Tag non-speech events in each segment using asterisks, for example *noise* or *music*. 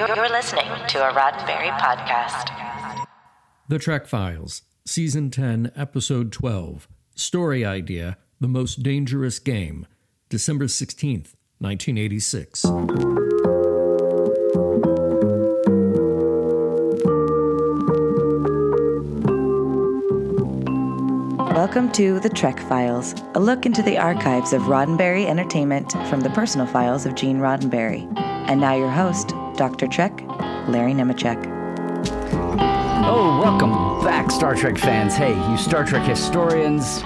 You're listening to a Roddenberry podcast. The Trek Files, Season 10, Episode 12. Story Idea The Most Dangerous Game. December 16th, 1986. Welcome to The Trek Files, a look into the archives of Roddenberry Entertainment from the personal files of Gene Roddenberry. And now your host, Dr. Trek, Larry Nemecek. Oh, welcome back, Star Trek fans. Hey, you Star Trek historians,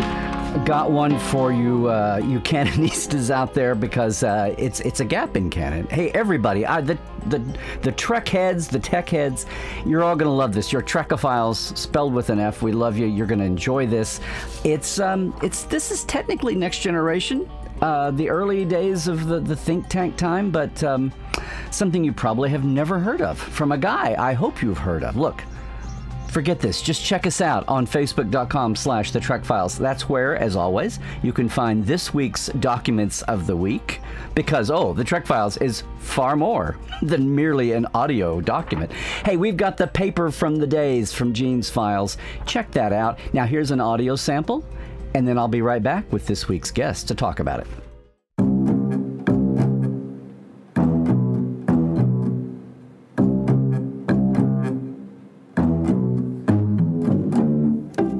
got one for you, uh, you *laughs* canonistas out there, because uh, it's it's a gap in canon. Hey, everybody, I, the the the Trek heads, the tech heads, you're all gonna love this. You're Trekophiles, spelled with an F. We love you. You're gonna enjoy this. It's um, it's this is technically next generation. Uh, the early days of the, the think tank time, but um, something you probably have never heard of from a guy I hope you've heard of. Look, forget this. Just check us out on facebook.com slash the Trek Files. That's where, as always, you can find this week's documents of the week. Because, oh, the Trek Files is far more than merely an audio document. Hey, we've got the paper from the days from Gene's files. Check that out. Now, here's an audio sample, and then I'll be right back with this week's guest to talk about it.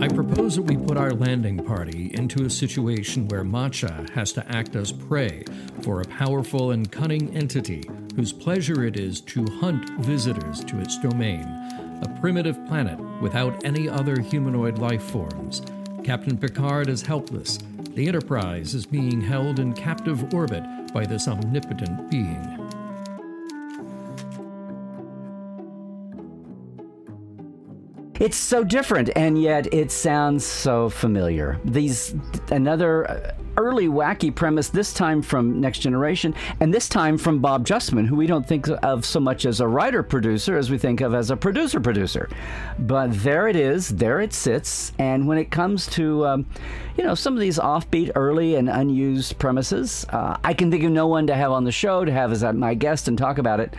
I propose that we put our landing party into a situation where Macha has to act as prey for a powerful and cunning entity whose pleasure it is to hunt visitors to its domain, a primitive planet without any other humanoid life forms. Captain Picard is helpless. The Enterprise is being held in captive orbit by this omnipotent being. It's so different, and yet it sounds so familiar. These another early wacky premise, this time from Next Generation, and this time from Bob Justman, who we don't think of so much as a writer producer as we think of as a producer producer. But there it is, there it sits, and when it comes to um, you know some of these offbeat, early, and unused premises, uh, I can think of no one to have on the show to have as my guest and talk about it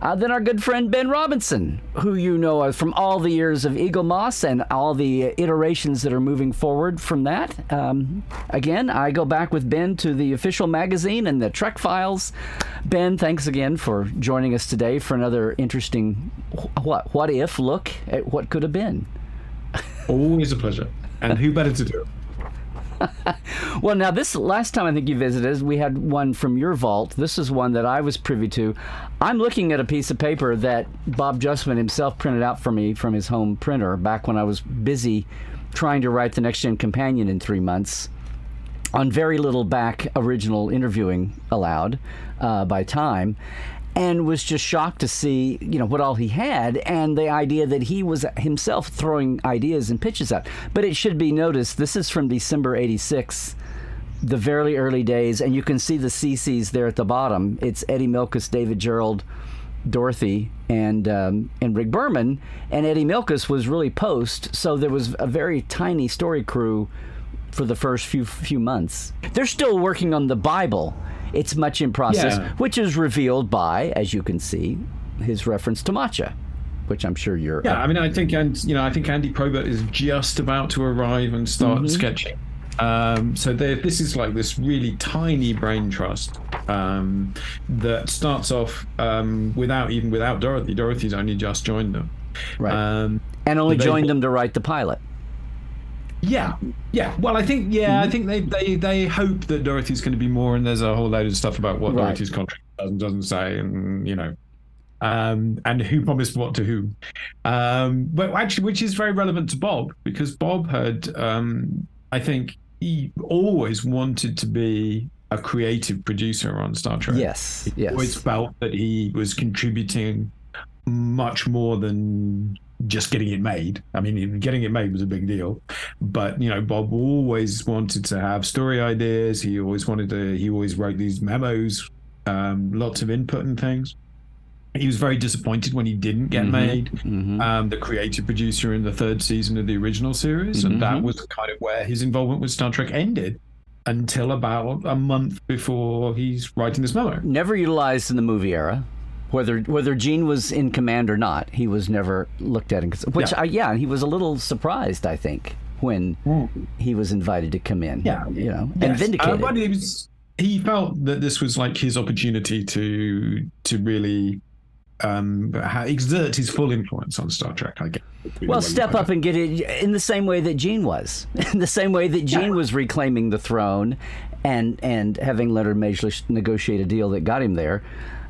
uh, than our good friend Ben Robinson, who you know from all the years of Eaglemoss and all the iterations that are moving forward from that. Um, again, I go back with Ben to the official magazine and the Trek Files. Ben, thanks again for joining us today for another interesting what what if look at what could have been. Always a pleasure. And who better to do it? *laughs* well, now this last time I think you visited, we had one from your vault. This is one that I was privy to. I'm looking at a piece of paper that Bob Justman himself printed out for me from his home printer back when I was busy trying to write the Next Gen Companion in three months on very little back original interviewing allowed uh, by time and was just shocked to see you know what all he had and the idea that he was himself throwing ideas and pitches out. But it should be noticed this is from december 86 the very early days and you can see the cc's there at the bottom. It's eddie Milkis david Gerrold, dorothy and um, and rick berman. And eddie Milkis was really post so there was a very tiny story crew for the first few few months they're still working on the bible it's much in process, Yeah. which is revealed by, as you can see, his reference to Macha, which I'm sure you're. Yeah, I mean, I think, and you know, I think Andy Probert is just about to arrive and start sketching. Um, so this is like this really tiny brain trust um, that starts off um, without even without Dorothy. Dorothy's only just joined them. Right. Um, and only joined them to write the pilot. Yeah, yeah. Well, I think yeah, I think they they they hope that Dorothy's going to be more, and there's a whole load of stuff about what Right. Dorothy's contract does and doesn't say, and you know, um, and who promised what to who. Um, but actually, which is very relevant to Bob because Bob had, um, I think, he always wanted to be a creative producer on Star Trek. Yes. He Yes. always felt that he was contributing much more than just getting it made. I mean, getting it made was a big deal, but you know, Bob always wanted to have story ideas. He always wanted to. He always wrote these memos, um, lots of input and things. He was very disappointed when he didn't get made. Um, the creative producer in the third season of the original series, and that was kind of where his involvement with Star Trek ended. Until about a month before he's writing this memo. Never utilized in the movie era. Whether whether Gene was in command or not, he was never looked at. In, which, Yeah. I, yeah, he was a little surprised, I think, when he was invited to come in. Yeah. you know, and Yes. Uh, vindicated. but he was he felt that this was like his opportunity to to really um exert his full influence on Star Trek. I guess. Well, step up and get it in the same way that Gene was, *laughs* in the same way that Gene was reclaiming the throne, and and having Leonard Maizlish negotiate a deal that got him there,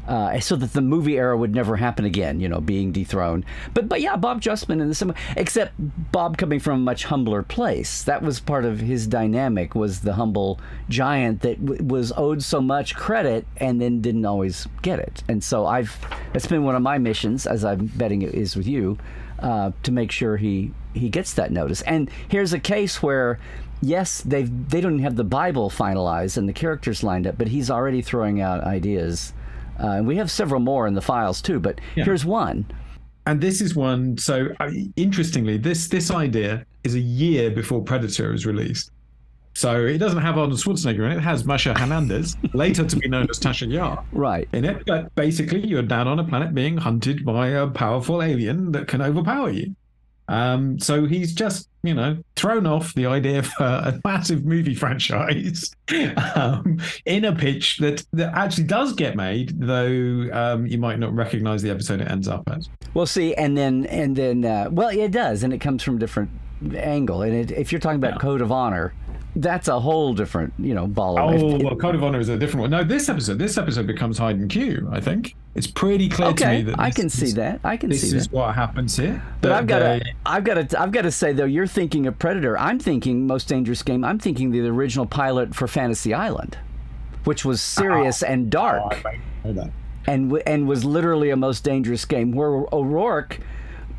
uh, so that the movie era would never happen again. You know, being dethroned. But but yeah, Bob Justman in the same except Bob coming from a much humbler place. That was part of his dynamic. Was the humble giant that w- was owed so much credit and then didn't always get it. And so I've that's been one of my missions, as I'm betting it is with you uh, to make sure he he gets that notice. And here's a case where, yes, they've they don't have the Bible finalized and the characters lined up, but he's already throwing out ideas. Uh, and we have several more in the files too. But here's one. And this is one. So uh, interestingly, this this idea is a year before Predator is released. So it doesn't have Arnold Schwarzenegger in it. It has Masha Hernandez, *laughs* later to be known as Tasha Yar, Right. in it. But basically, you're down on a planet being hunted by a powerful alien that can overpower you. Um, so he's just, you know, thrown off the idea of uh, a massive movie *laughs* franchise um, in a pitch that, that actually does get made, though um, you might not recognize the episode it ends up as. Well, see, and then and then uh, well, it does, and it comes from a different angle. And it, if you're talking about Code of Honor, that's a whole different, you know, ball of Oh, well, Code of Honor is a different one. No, this episode, this episode becomes hide and Q. I think it's pretty clear to me Okay, that I can see that. I can see that. This is what happens here. But I've got to, I've got to, I've got to say though, you're thinking of Predator. I'm thinking Most Dangerous Game. I'm thinking the original pilot for Fantasy Island, which was serious ah, and dark, Oh, I know that. and and was literally a Most Dangerous Game where O'Rourke,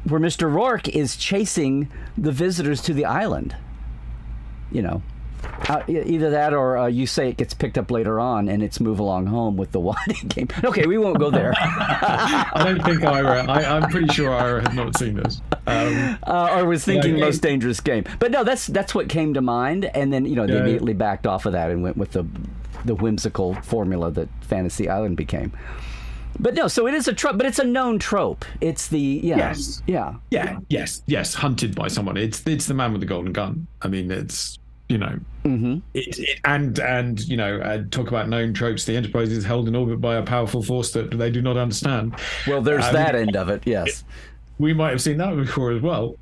where Mr. Rourke is chasing the visitors to the island. You know. Uh, either that or uh, you say it gets picked up later on and it's move along home with the winding *laughs* game. Okay, we won't go there. *laughs* I don't think Ira. I, I'm pretty sure Ira had not seen this. Um, uh, or was thinking Yeah, most it- dangerous game. But no, that's that's what came to mind, and then you know they Yeah. immediately backed off of that and went with the the whimsical formula that Fantasy Island became. But no, so it is a trope, but it's a known trope. It's the yeah, Yes. yeah, yeah, yes, yes. Hunted by someone. It's it's the man with the golden gun. I mean, it's you know, Mm-hmm. it, it and and you know, uh, talk about known tropes. The Enterprise is held in orbit by a powerful force that they do not understand. Well, there's I that end of it. Yes. we might have seen that before as well.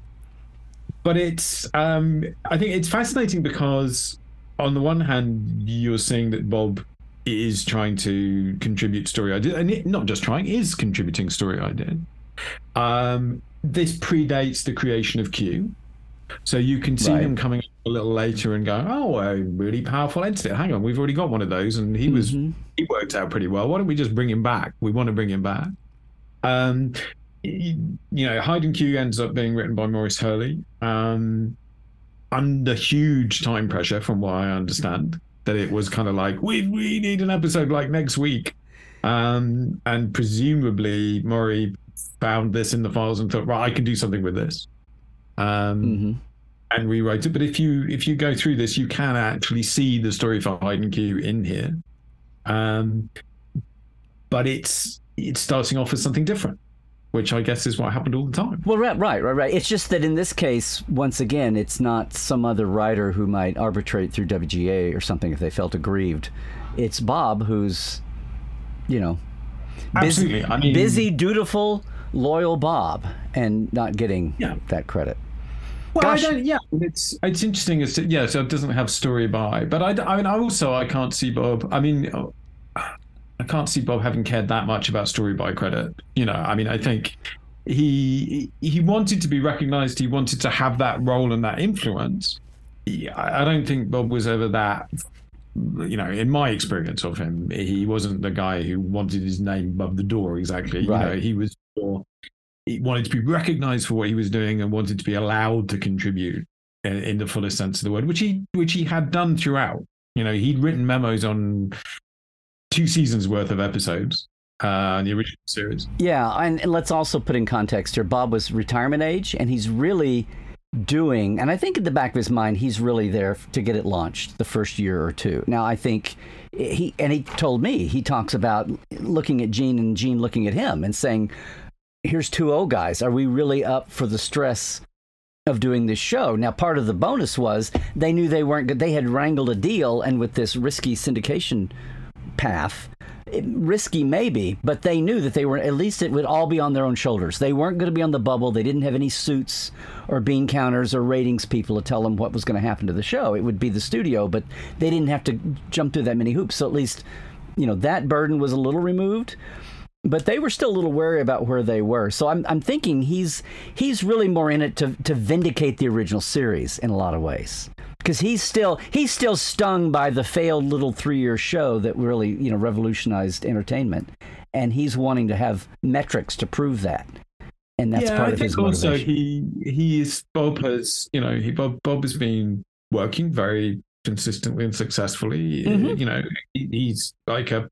But it's, um, I think it's fascinating because, on the one hand, you're seeing that Bob is trying to contribute story idea, and it, not just trying, is contributing story idea. Um, this predates the creation of Q. So you can see Right. him coming a little later and going, "Oh, a really powerful entity. Hang on, we've already got one of those, and he was he worked out pretty well. Why don't we just bring him back? We want to bring him back." Um, you know, Hide and Q ends up being written by Maurice Hurley um, under huge time pressure, from what I understand. That it was kind of like we we need an episode like next week, um, and presumably Maury found this in the files and thought, right, I can do something with this. Um, hmm and rewrite it. But if you if you go through this, you can actually see the story for Hide and Q in here. Um, but it's it's starting off as something different, which I guess is what happened all the time. Well, right, right, right, right. It's just that in this case, once again, it's not some other writer who might arbitrate through WGA or something if they felt aggrieved. It's Bob who's, you know, busy, Absolutely. I mean, busy, dutiful, loyal Bob, and not getting Yeah. that credit. Well, Gosh. I don't. Yeah, it's it's interesting. As to, yeah, so it doesn't have story by, but I, I mean, I also I can't see Bob. I mean, I can't see Bob having cared that much about story by credit. You know, I mean, I think he he wanted to be recognized. He wanted to have that role and that influence. I I don't think Bob was ever that. You know, in my experience of him, he wasn't the guy who wanted his name above the door. Exactly. You know, he was more he wanted to be recognized for what he was doing and wanted to be allowed to contribute in, in the fullest sense of the word, which he which he had done throughout. You know, he'd written memos on two seasons worth of episodes uh, the original series. Yeah, and, and let's also put in context here. Bob was retirement age, and he's really doing, and I think in the back of his mind, he's really there to get it launched the first year or two. Now, I think he, and he told me, he talks about looking at Gene and Gene looking at him and saying, here's two old guys. Are we really up for the stress of doing this show. Now, part of the bonus was they knew they weren't good. They had wrangled a deal, and with this risky syndication path, it, risky maybe, but they knew that they were at least it would all be on their own shoulders. They weren't going to be on the bubble. They didn't have any suits or bean counters or ratings people to tell them what was going to happen to the show. It would be the studio, but they didn't have to jump through that many hoops. So at least, you know, that burden was a little removed but they were still a little wary about where they were. So I'm I'm thinking he's he's really more in it to to vindicate the original series in a lot of ways. Because he's still he's still stung by the failed little three year show that really you know revolutionized entertainment, and he's wanting to have metrics to prove that, and that's yeah, part I of think his also motivation. he he is Bob has you know he Bob Bob has been working very consistently and successfully. Mhm. You know he, he's like a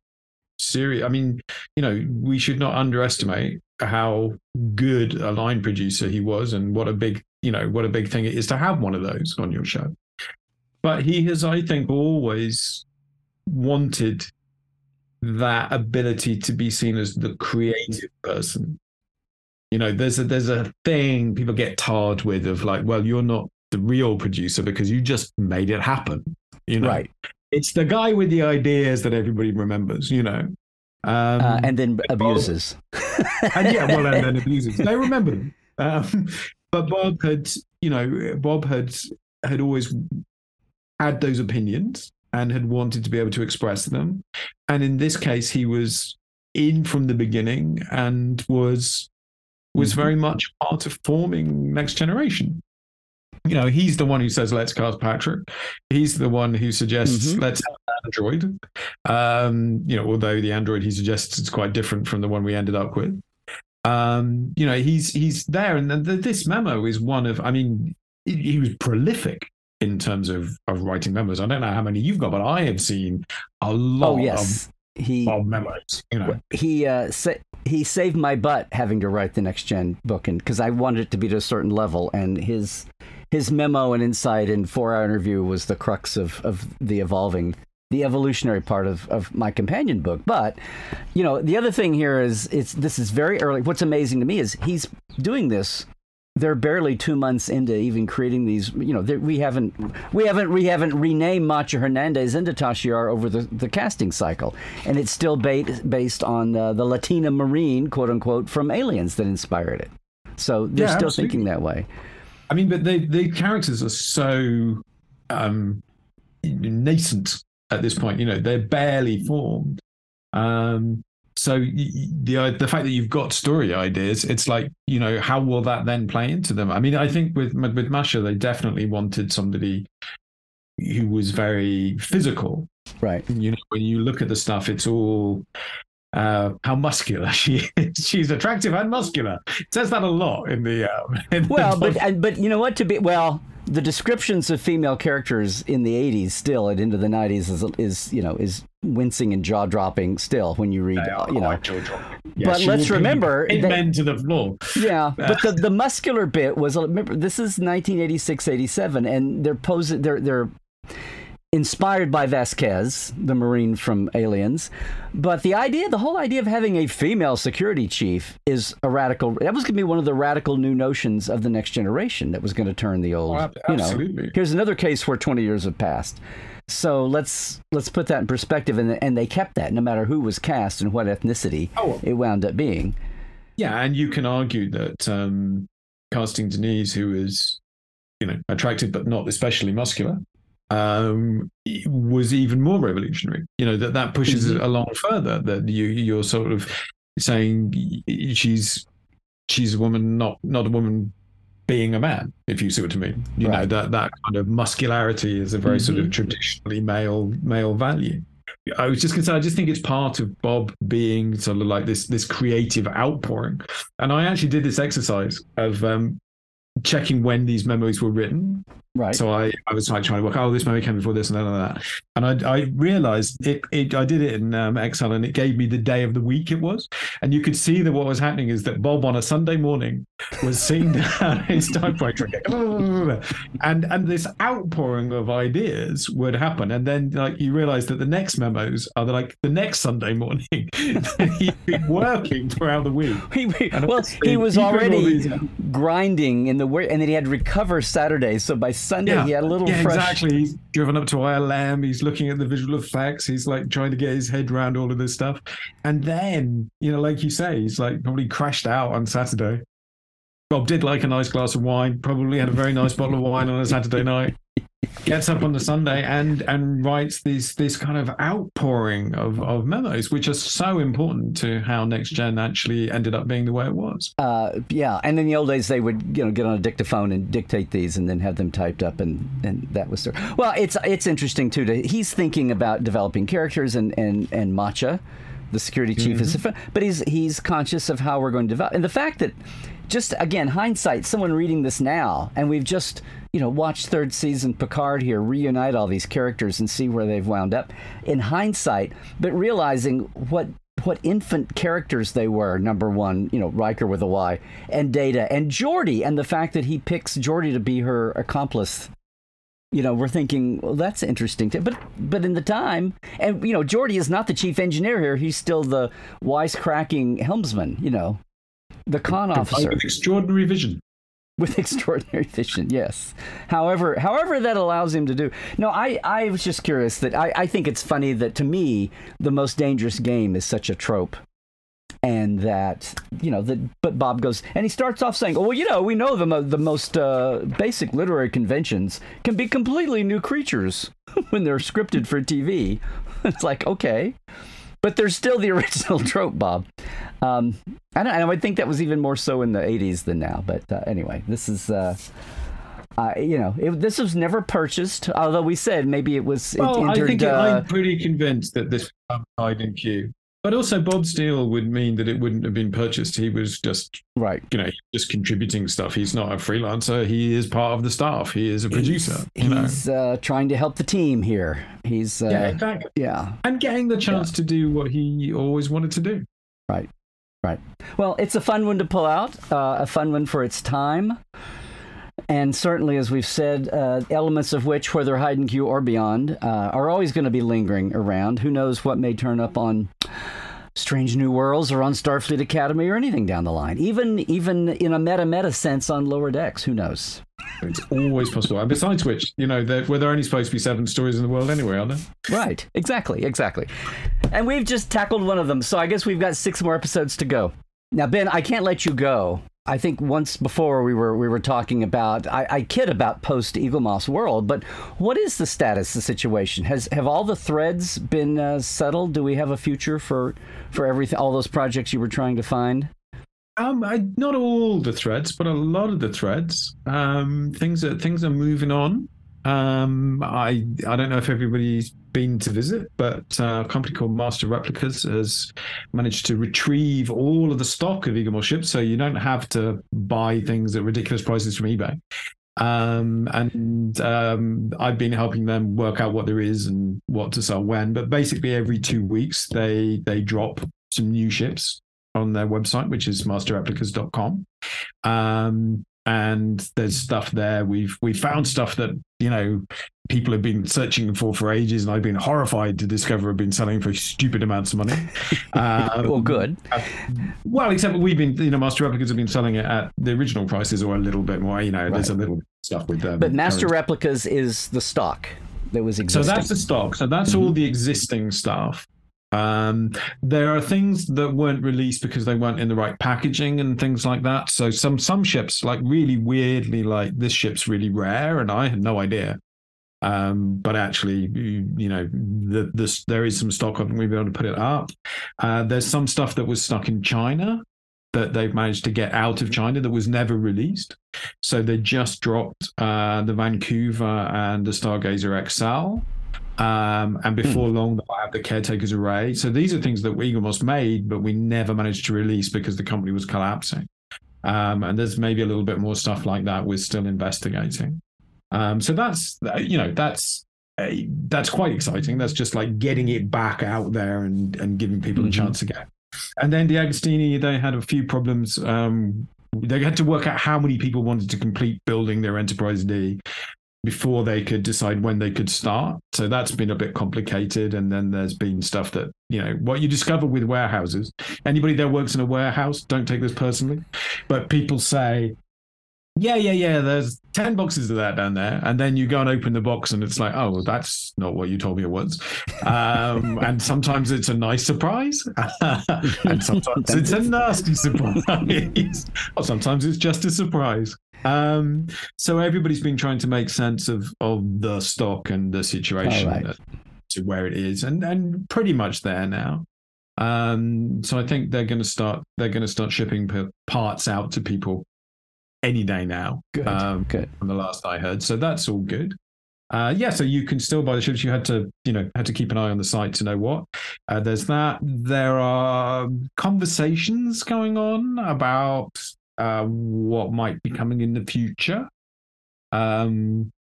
serious. I mean, you know, we should not underestimate how good a line producer he was, and what a big you know what a big thing it is to have one of those on your show. But he has, I think, always wanted that ability to be seen as the creative person you know there's a there's a thing people get tarred with of like well you're not the real producer because you just made it happen you know right, it's the guy with the ideas that everybody remembers you know. Um uh, and then abuses. *laughs* and yeah well and then *laughs* abuses they remember them. Um, but bob had you know bob had had always had those opinions and had wanted to be able to express them. And in this case he was in from the beginning and was was Mhm. very much part of forming next generation you know he's the one who says let's cast patrick. He's the one who suggests Mhm. let's have an android. Um you know although the android he suggests is quite different from the one we ended up with. Um you know he's he's there. And then the, this memo is one of i mean he, he was prolific in terms of of writing memos. I don't know how many you've got but i have seen a lot Oh yes, he of, of memos you know. He uh, sa- he saved my butt having to write the next gen book, and because I wanted it to be to a certain level, and his his memo and insight and four hour interview was the crux of of the evolving. The evolutionary part of, of my companion book, but you know the other thing here is it's this is very early. What's amazing to me is he's doing this they're barely two months into even creating these. You know, we haven't we haven't we haven't renamed Macha Hernandez into Tasha Yar over the, the casting cycle, and it's still ba- based on uh, the Latina Marine, quote unquote, from Aliens that inspired it. So they're Yeah, still absolutely. thinking that way. I mean, but they the characters are so um, nascent at this point. You know, they're barely formed. Um, so the uh, the fact that you've got story ideas, it's like you know, how will that then play into them? I mean, I think with with Masha, they definitely wanted somebody who was very physical. Right. You know, when you look at the stuff, it's all uh, how muscular *laughs* she is. She's attractive and muscular. It says that a lot in the. Um, *laughs* in the Well, but and, but you know what? To be well, the descriptions of female characters in the '80s, still and into the '90s, is, is you know is wincing and jaw dropping. Still, when you read, you know. Yeah, But let's remember that- men to the floor. Yeah, but the, *laughs* the muscular bit was remember this is 1986 87 and they're posing they're they're inspired by Vasquez, the marine from Aliens, but the idea the whole idea of having a female security chief is a radical that was going to be one of the radical new notions of the next generation that was going to turn the old, Oh, ab- you know. absolutely. Here's another case where 20 years have passed. So let's let's put that in perspective and and they kept that no matter who was cast and what ethnicity Oh. it wound up being. Yeah, and you can argue that um, casting Denise, who is, you know, attractive but not especially muscular, um, was even more revolutionary. You know that that pushes Mhm. it along further. That you you're sort of saying she's she's a woman, not not a woman being a man. If you see what I mean, you know that that kind of muscularity is a very sort of traditionally male male value. I was just going to say, I just think it's part of Bob being sort of like this this creative outpouring. And I actually did this exercise of um, checking when these memos were written. Right. So I, I was like trying to work. Oh, this memo came before this and then that. And I, I realized it, it. I did it in um, Excel, and it gave me the day of the week it was. And you could see that what was happening is that Bob on a Sunday morning was sitting *laughs* down his typewriter, *laughs* and and this outpouring of ideas would happen. And then like you realize that the next memos are like the next Sunday morning. *laughs* He'd been working throughout the week. He, well, he was he put all already grinding in the work, and then he had to recover Saturday. So by Sunday, he had a little yeah, fresh. exactly. He's driven up to ILM. He's looking at the visual effects. He's like trying to get his head around all of this stuff. And then, you know, like you say, he's like probably crashed out on Saturday. Bob did like a nice glass of wine, probably had a very nice bottle of wine on a Saturday night. Gets up on the Sunday and and writes this this kind of outpouring of, of memos, which are so important to how next gen actually ended up being the way it was. Uh, yeah, and in the old days, they would you know get on a dictaphone and dictate these, and then have them typed up, and, and that was their. Well, it's it's interesting too. To, he's thinking about developing characters, and and and Macha, the security chief, is, but he's he's conscious of how we're going to develop, and the fact that. Just again, hindsight. Someone reading this now, and we've just you know watch third season Picard here reunite all these characters and see where they've wound up. In hindsight, but realizing what what infant characters they were. Number one, you know, Riker with a Y, and Data, and Geordi, and the fact that he picks Geordi to be her accomplice. You know, we're thinking, well, that's interesting. Too. But but in the time, and you know, Geordi is not the chief engineer here. He's still the wisecracking helmsman. You know, the conn officer With extraordinary vision. *laughs* with extraordinary vision yes. However however that allows him to do no i i was just curious that i i think it's funny that to me the most dangerous game is such a trope. And that you know that but bob goes and he starts off saying well you know we know the, mo- the most uh, basic literary conventions can be completely new creatures *laughs* when they're scripted for tv *laughs* it's like okay but there's still the *laughs* original trope, Bob. Um, I don't. I would think that was even more so in the '80s than now. But uh, anyway, this is. Uh, uh, you know, it, this was never purchased. Although we said maybe it was. It Well, entered, I think it, uh, I'm pretty convinced that this died in queue. But also, Bob Steele would mean that it wouldn't have been purchased. He was just, right. you know, just contributing stuff. He's not a freelancer. He is part of the staff. He is a producer. He's, you know. he's uh, trying to help the team here. He's. Uh, yeah, exactly. yeah. And getting the chance to do what he always wanted to do. Right. Right. Well, it's a fun one to pull out, uh, a fun one for its time. And certainly, as we've said, uh, elements of which, whether hide and Q or beyond, uh, are always going to be lingering around. Who knows what may turn up on Strange New Worlds or on Starfleet Academy or anything down the line. Even even in a meta meta sense on lower decks. Who knows? It's always possible. And besides which, you know, there, well, there are only supposed to be seven stories in the world anyway, aren't there? Right. Exactly. Exactly. And we've just tackled one of them. So I guess we've got six more episodes to go. Now, Ben, I can't let you go. I think once before we were we were talking about I, I kid about post Eaglemoss World, but what is the status, the situation? Has have all the threads been uh, settled? Do we have a future for for everything, all those projects you were trying to find? Um, I, not all the threads, but a lot of the threads. Um, things are things are moving on. Um, I I don't know if everybody's been to visit, but uh, a company called Master Replicas has managed to retrieve all of the stock of Eaglemoss ships, so you don't have to buy things at ridiculous prices from eBay. Um, and um, I've been helping them work out what there is and what to sell when. But basically, every two weeks they they drop some new ships on their website, which is masterreplicas.com. Um, and there's stuff there. We've we found stuff that you know people have been searching for for ages, and I've been horrified to discover have been selling for stupid amounts of money. *laughs* Um, Well, good. Uh, well, except we've been, you know, Master Replicas have been selling it at the original prices or a little bit more. You know, there's a little stuff with them. But Master Replicas is the stock that was existing. So that's the stock. So that's mm-hmm. all the existing stuff. Um, there are things that weren't released because they weren't in the right packaging and things like that. So some some ships, like really weirdly, like this ship's really rare, and I had no idea. Um, but actually, you, know, the, there is some stock of it. We've been able to put it up. Uh, there's some stuff that was stuck in China that they've managed to get out of China that was never released. So they just dropped uh, the Vancouver and the Stargazer XL. Um, and before long, they'll have the Caretaker's Array. So these are things that Eaglemoss made, but we never managed to release because the company was collapsing. Um, and there's maybe a little bit more stuff like that we're still investigating. Um, so that's you know that's uh, that's quite exciting. That's just like getting it back out there and and giving people mm-hmm. a chance again. And then the Agostini, they had a few problems. Um, they had to work out how many people wanted to complete building their Enterprise D before they could decide when they could start. So that's been a bit complicated. And then there's been stuff that, you know, what you discover with warehouses. Anybody that works in a warehouse, don't take this personally, but people say, yeah, yeah, yeah. There's 10 boxes of that down there. And then you go and open the box and it's like, oh, that's not what you told me it was. Um, *laughs* and sometimes it's a nice surprise. *laughs* and sometimes *laughs* it's a nasty surprise. or sometimes it's just a surprise. Um, so everybody's been trying to make sense of, of the stock and the situation right. to where it is and, and pretty much there now. Um, so I think they're going to start, they're going to start shipping parts out to people any day now. Good. Um, good. From the last I heard, so that's all good. Uh, yeah, so you can still buy the ships. You had to, you know, had to keep an eye on the site to know what. Uh, there's that. There are conversations going on about uh, what might be coming in the future. Um,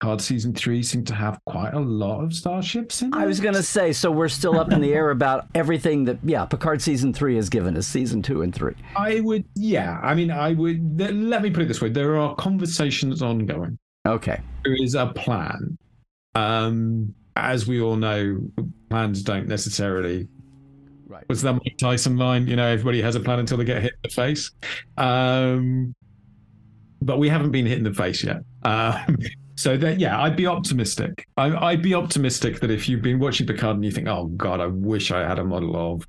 Picard season three seemed to have quite a lot of starships in it. I was going to say, so we're still up in the air about everything that, yeah, Picard season three has given us, season two and three. I would, yeah. I mean, I would, let me put it this way there are conversations ongoing. Okay. There is a plan. Um, as we all know, plans don't necessarily. Right. What's that Mike Tyson line? You know, everybody has a plan until they get hit in the face. Um, but we haven't been hit in the face yet. Um, *laughs* so that yeah, I'd be optimistic. I, would be optimistic that if you've been watching Picard and you think, oh god, I wish I had a model of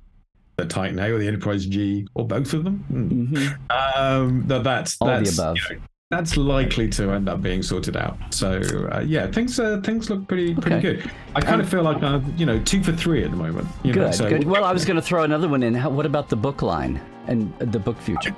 the Titan A or the Enterprise G or both of them. Hmm. Mm-hmm. Um, that that's all that's, the above. You know, that's likely to end up being sorted out. So uh, yeah, things uh, things look pretty pretty good. I kind of feel like I'm you know two for three at the moment. good, know, so good. Well, I was going to throw another one in. How, what about the book line and the book future?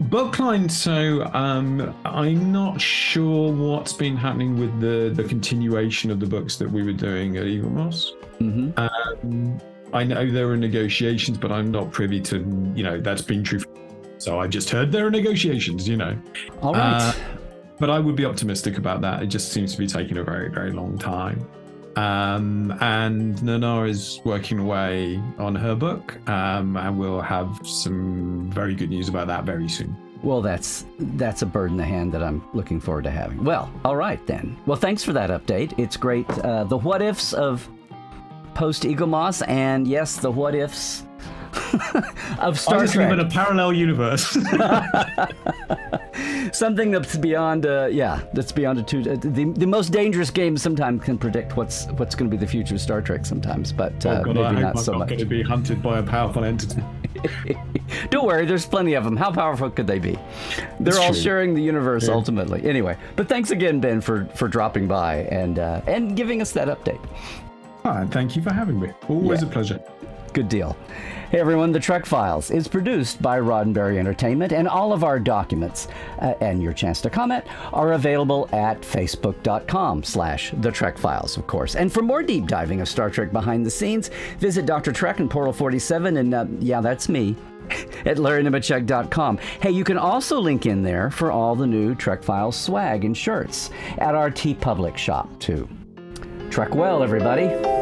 Bookline, so um, I'm not sure what's been happening with the the continuation of the books that we were doing at Eaglemoss. Mm-hmm. Um, I know there are negotiations, but I'm not privy to you know that's been true. So I just heard there are negotiations. You know, all right. Uh, but I would be optimistic about that. It just seems to be taking a very very long time. Um, and Nana is working away on her book, um, and we'll have some very good news about that very soon. Well, that's that's a bird in the hand that I'm looking forward to having. Well, all right then. Well, thanks for that update. It's great. Uh, the what ifs of post Eaglemoss, and yes, the what ifs *laughs* of Star just Trek. in a parallel universe. *laughs* Something that's beyond, uh, yeah, that's beyond a two. Uh, the, the most dangerous game sometimes can predict what's what's going to be the future of Star Trek sometimes, but uh, oh God, maybe I not hope so I'm much. going to be hunted by a powerful entity. *laughs* Don't worry, there's plenty of them. How powerful could they be? They're all true. sharing the universe yeah. ultimately. Anyway, but thanks again, Ben, for for dropping by and uh, and giving us that update. Ah, thank you for having me. Always yeah. a pleasure. Good deal. Hey everyone, The Trek Files is produced by Roddenberry Entertainment, and all of our documents uh, and your chance to comment are available at facebook.com slash The Trek Files, of course. And for more deep diving of Star Trek behind the scenes, visit Dr. Trek and Portal 47, and uh, yeah, that's me, *laughs* at larrynemecek.com. Hey, you can also link in there for all the new Trek Files swag and shirts at our TeePublic shop, too. Trek well, everybody.